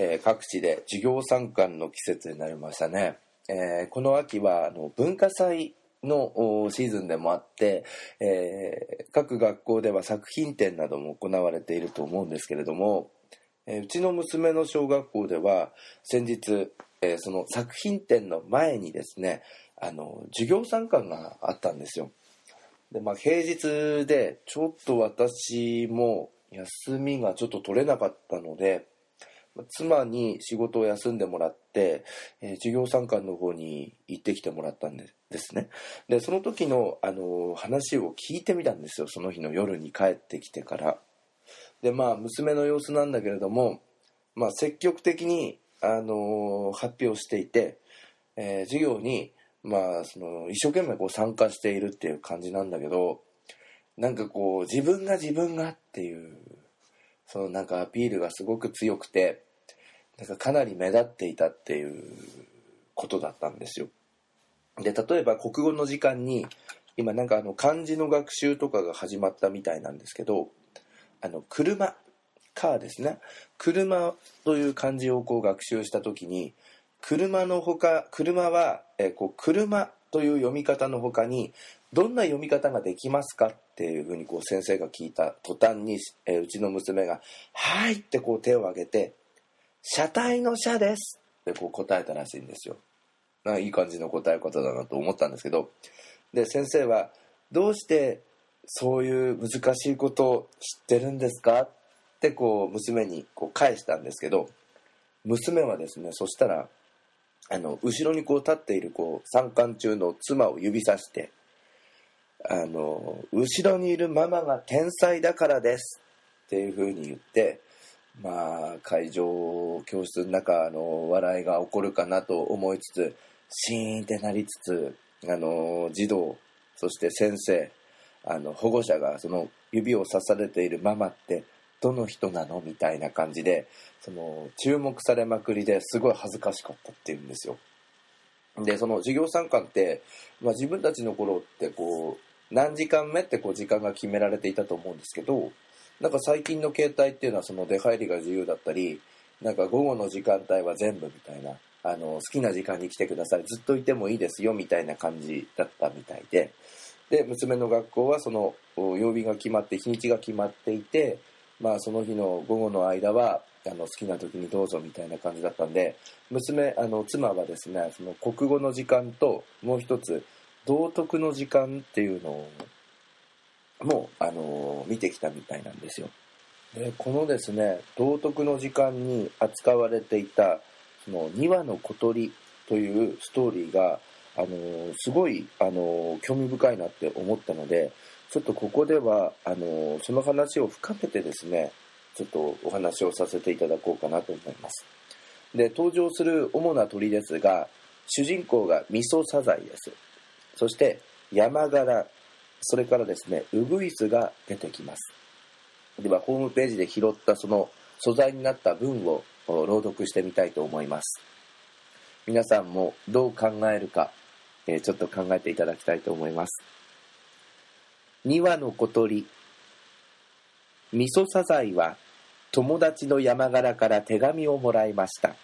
えー各地で授業参観の季節になりましたね。えーこの秋はあの文化祭のシーズンでもあって、えー各学校では作品展なども行われていると思うんですけれども、えーうちの娘の小学校では先日、えーその作品展の前にですねあの授業参観があったんですよ。でまあ平日でちょっと私も休みがちょっと取れなかったので妻に仕事を休んでもらって、えー授業参観の方に行ってきてもらったんですね。でその時の、あの話を聞いてみたんですよ。その日の夜に帰ってきてから。でまあ娘の様子なんだけれども、まあ、積極的に、あの発表していて、え授業に、まあ、その一生懸命こう参加しているっていう感じなんだけどなんかこう自分が自分がっていうそのなんかアピールがすごく強くてなんかかなり目立っていたっていうことだったんですよ。で例えば国語の時間に今なんかあの漢字の学習とかが始まったみたいなんですけどあの車カーですね車という漢字をこう学習した時に車のほか車は、えこう車という読み方の他にどんな読み方ができますかっていうふうにこう先生が聞いた途端に、えうちの娘が「はい」ってこう手を挙げて「車体の車です」ってこう答えたらしいんですよ。なんかいい感じの答え方だなと思ったんですけどで先生は「どうしてそういう難しいことを知ってるんですか?」ってこう娘にこう返したんですけど娘はですねそしたらあの後ろにこう立っているこう参観中の妻を指さして「あの後ろにいるママが天才だからです」っていうふうに言ってまあ会場教室の中の笑いが起こるかなと思いつつシーンってなりつつあの児童そして先生あの保護者がその指をさされているママってどの人なのみたいな感じでその注目されまくりですごい恥ずかしかったっていうんですよ。でその授業参観って、まあ、自分たちの頃ってこう何時間目ってこう時間が決められていたと思うんですけどなんか最近の携帯っていうのはその出入りが自由だったりなんか午後の時間帯は全部みたいなあの好きな時間に来てください。ずっといてもいいですよみたいな感じだったみたいで。で娘の学校はその曜日が決まって日にちが決まっていてまあその日の午後の間はあの好きな時にどうぞみたいな感じだったんで娘あの妻はですねその国語の時間ともう一つ道徳の時間っていうのをもうあの見てきたみたいなんですよ。でこのですね道徳の時間に扱われていたその2羽の小鳥というストーリーがあのすごいあの興味深いなって思ったのでちょっとここではあのその話を深めてですねちょっとお話をさせていただこうかなと思います。で登場する主な鳥ですが主人公がミソサザイです。そしてヤマガラそれからですねウグイスが出てきます。ではホームページで拾ったその素材になった文を朗読してみたいと思います。皆さんもどう考えるか、えちょっと考えていただきたいと思います。2羽の小鳥ミソサザイは友達の山柄から手紙をもらいました。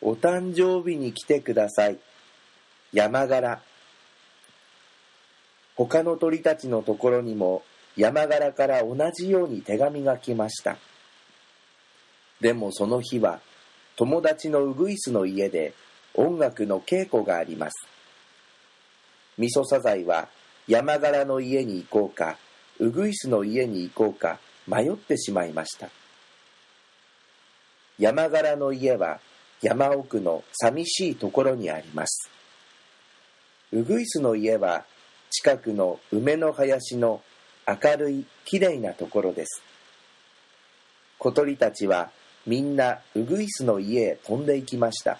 お誕生日に来てください。山柄。他の鳥たちのところにも山柄から同じように手紙が来ました。でもその日は友達のウグイスの家で音楽の稽古があります。ミソサザイは山柄の家に行こうかウグイスの家に行こうか迷ってしまいました。山柄の家は山奥の寂しいところにあります。ウグイスの家は近くの梅の林の明るいきれいなところです。小鳥たちはみんなウグイスの家へ飛んで行きました。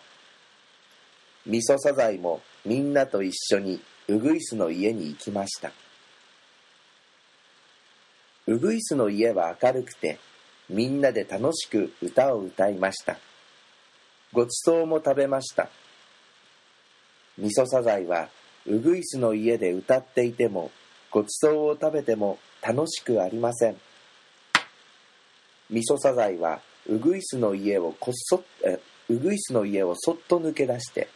ミソサザイもみんなと一緒にウグイスの家に行きました。ウグイスの家は明るくてみんなで楽しく歌を歌いました。ごちそうも食べました。ミソサザイはウグイスの家で歌っていてもごちそうを食べても楽しくありません。ミソサザイはウグイスの家をこっそえウグイスの家をそっと抜け出して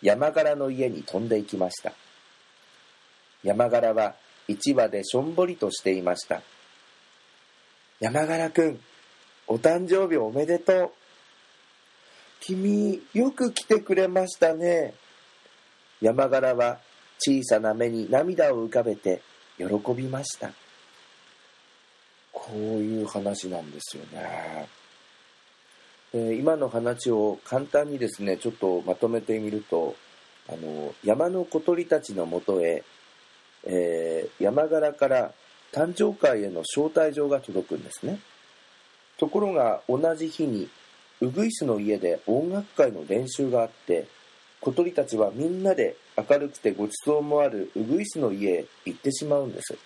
山柄の家に飛んでいきました。山柄は一羽でしょんぼりとしていました。山柄くんお誕生日おめでとう。君よく来てくれましたね。山柄は小さな目に涙を浮かべて喜びましたこういう話なんですよね。え今の話を簡単にですねちょっとまとめてみるとあの山の小鳥たちのもとへ、えー、山柄から誕生会への招待状が届くんですねところが同じ日にウグイスの家で音楽会の練習があって小鳥たちはみんなで明るくてごちそうもあるウグイスの家へ行ってしまうんです。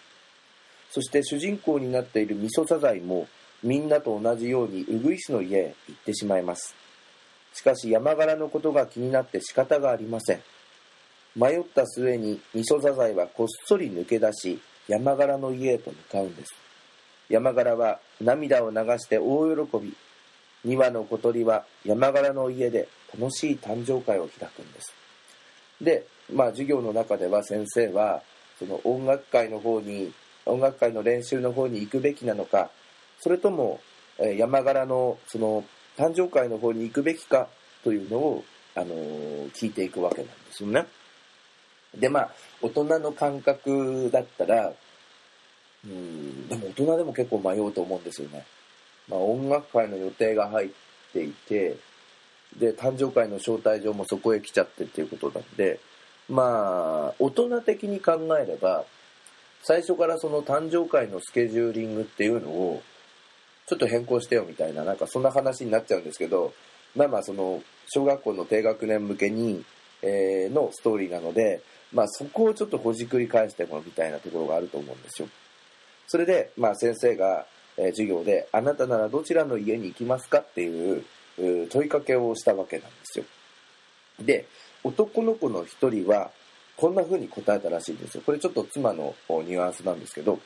そして主人公になっている味噌サザイもみんなと同じようにウグイスの家へ行ってしまいます。しかし山柄のことが気になって仕方がありません。迷った末に味噌サザイはこっそり抜け出し山柄の家へと向かうんです。山柄は涙を流して大喜び。2羽の小鳥は山柄の家で楽しい誕生会を開くんですでまあ授業の中では先生はその音楽会の方に音楽会の練習の方に行くべきなのかそれとも、え山柄のその誕生会の方に行くべきかというのを、あのー、聞いていくわけなんですよね。でまあ大人の感覚だったらうんでも大人でも結構迷うと思うんですよね。まあ、音楽会の予定が入っていてで誕生会の招待状もそこへ来ちゃってっていうことなんでまあ大人的に考えれば最初からその誕生会のスケジューリングっていうのをちょっと変更してよみたいななんかそんな話になっちゃうんですけどまあまあその小学校の低学年向けに、えー、のストーリーなので、まあ、そこをちょっとほじくり返してもみたいなところがあると思うんですよ。それで、まあ、先生が、えー、授業で「あなたならどちらの家に行きますか?」っていう問いかけをしたわけなんですよ。で男の子の一人はこんな風に答えたらしいんですよ。これちょっと妻のニュアンスなんですけど、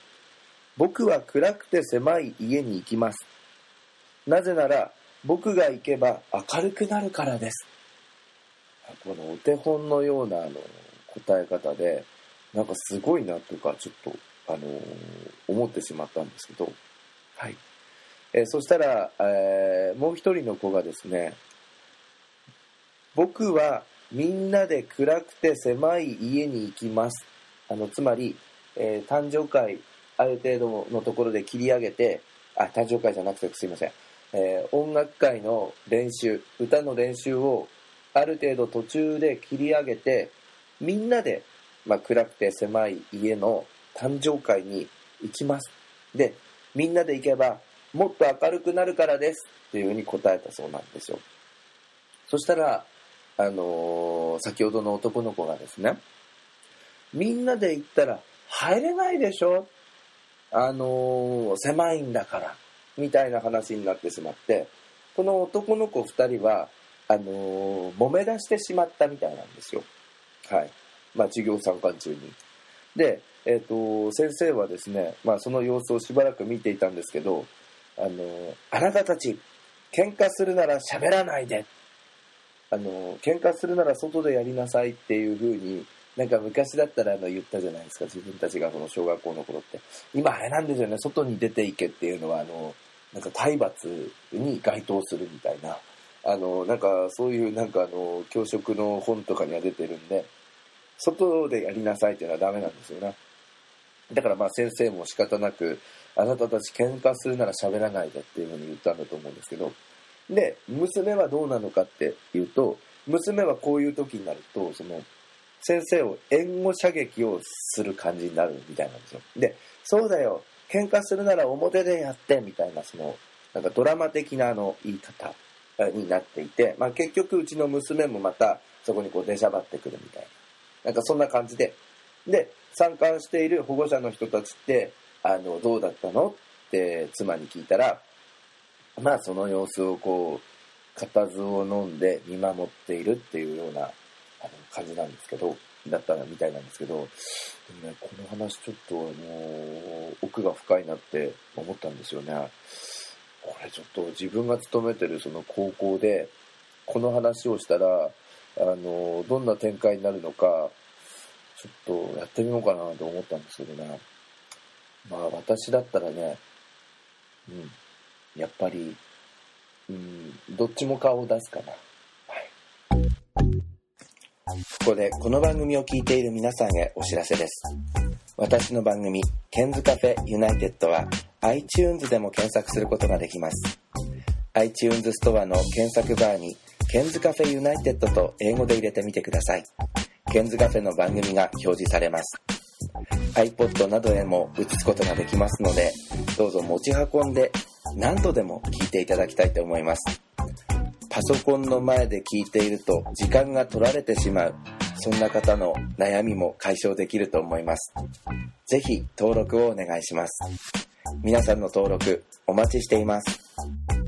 僕は暗くて狭い家に行きます。なぜなら、僕が行けば明るくなるからです。このお手本のようなあの答え方で、なんかすごいなとか、ちょっと、あのー、思ってしまったんですけど、はい。えー、そしたら、えー、もう一人の子がですね、僕はみんなで暗くて狭い家に行きます。あの、つまり、えー、誕生会、ある程度のところで切り上げて、あ、誕生会じゃなくてすいません。えー、音楽会の練習、歌の練習をある程度途中で切り上げて、みんなで、まあ、暗くて狭い家の誕生会に行きます。で、みんなで行けば、もっと明るくなるからですっていうふうに答えたそうなんですよ。そしたら、あのー、先ほどの男の子がですね、みんなで行ったら入れないでしょ？あのー、狭いんだから、みたいな話になってしまって、この男の子2人は、あのー、揉め出してしまったみたいなんですよ。はい。まあ、授業参観中に。で、えっ、と、先生はですね、まあ、その様子をしばらく見ていたんですけど、あのあなたたち、喧嘩するなら喋らないで。あの喧嘩するなら外でやりなさいっていう風になんか昔だったらあの言ったじゃないですか自分たちがその小学校の頃って。今あれなんですよね外に出ていけっていうのはあのなんか体罰に該当するみたいな。あのなんかそういうなんかあの教職の本とかには出てるんで外でやりなさいっていうのはダメなんですよね。だからまあ先生も仕方なくあなたたち喧嘩するなら喋らないでっていうふうに言ったんだと思うんですけどで、娘はどうなのかっていうと、娘はこういう時になると、その、先生を援護射撃をする感じになるみたいなんですよ。で、そうだよ、喧嘩するなら表でやって、みたいな、その、なんかドラマ的なあの言い方になっていて、まあ結局うちの娘もまたそこにこう出しゃばってくるみたいな。なんかそんな感じで。で、参観している保護者の人たちって、あの、どうだったの？って妻に聞いたら、まあその様子をこう、固唾を飲んで見守っているっていうようなあの感じなんですけど、だったらみたいなんですけど、でもね、この話ちょっともう奥が深いなって思ったんですよね。これちょっと自分が勤めてるその高校でこの話をしたらあのどんな展開になるのかちょっとやってみようかなと思ったんですけどねまあ私だったらねうんやっぱりうんどっちも顔を出すかな。ここでこの番組を聞いている皆さんへお知らせです。私の番組「ケンズカフェユナイテッド」は iTunes でも検索することができます。iTunes ストアの検索バーに「ケンズカフェユナイテッド」と英語で入れてみてください。ケンズカフェの番組が表示されます。iPod などへも映すことができますのでどうぞ持ち運んで何度でも聞いていただきたいと思います。パソコンの前で聞いていると時間が取られてしまう。そんな方の悩みも解消できると思います。ぜひ登録をお願いします。皆さんの登録お待ちしています。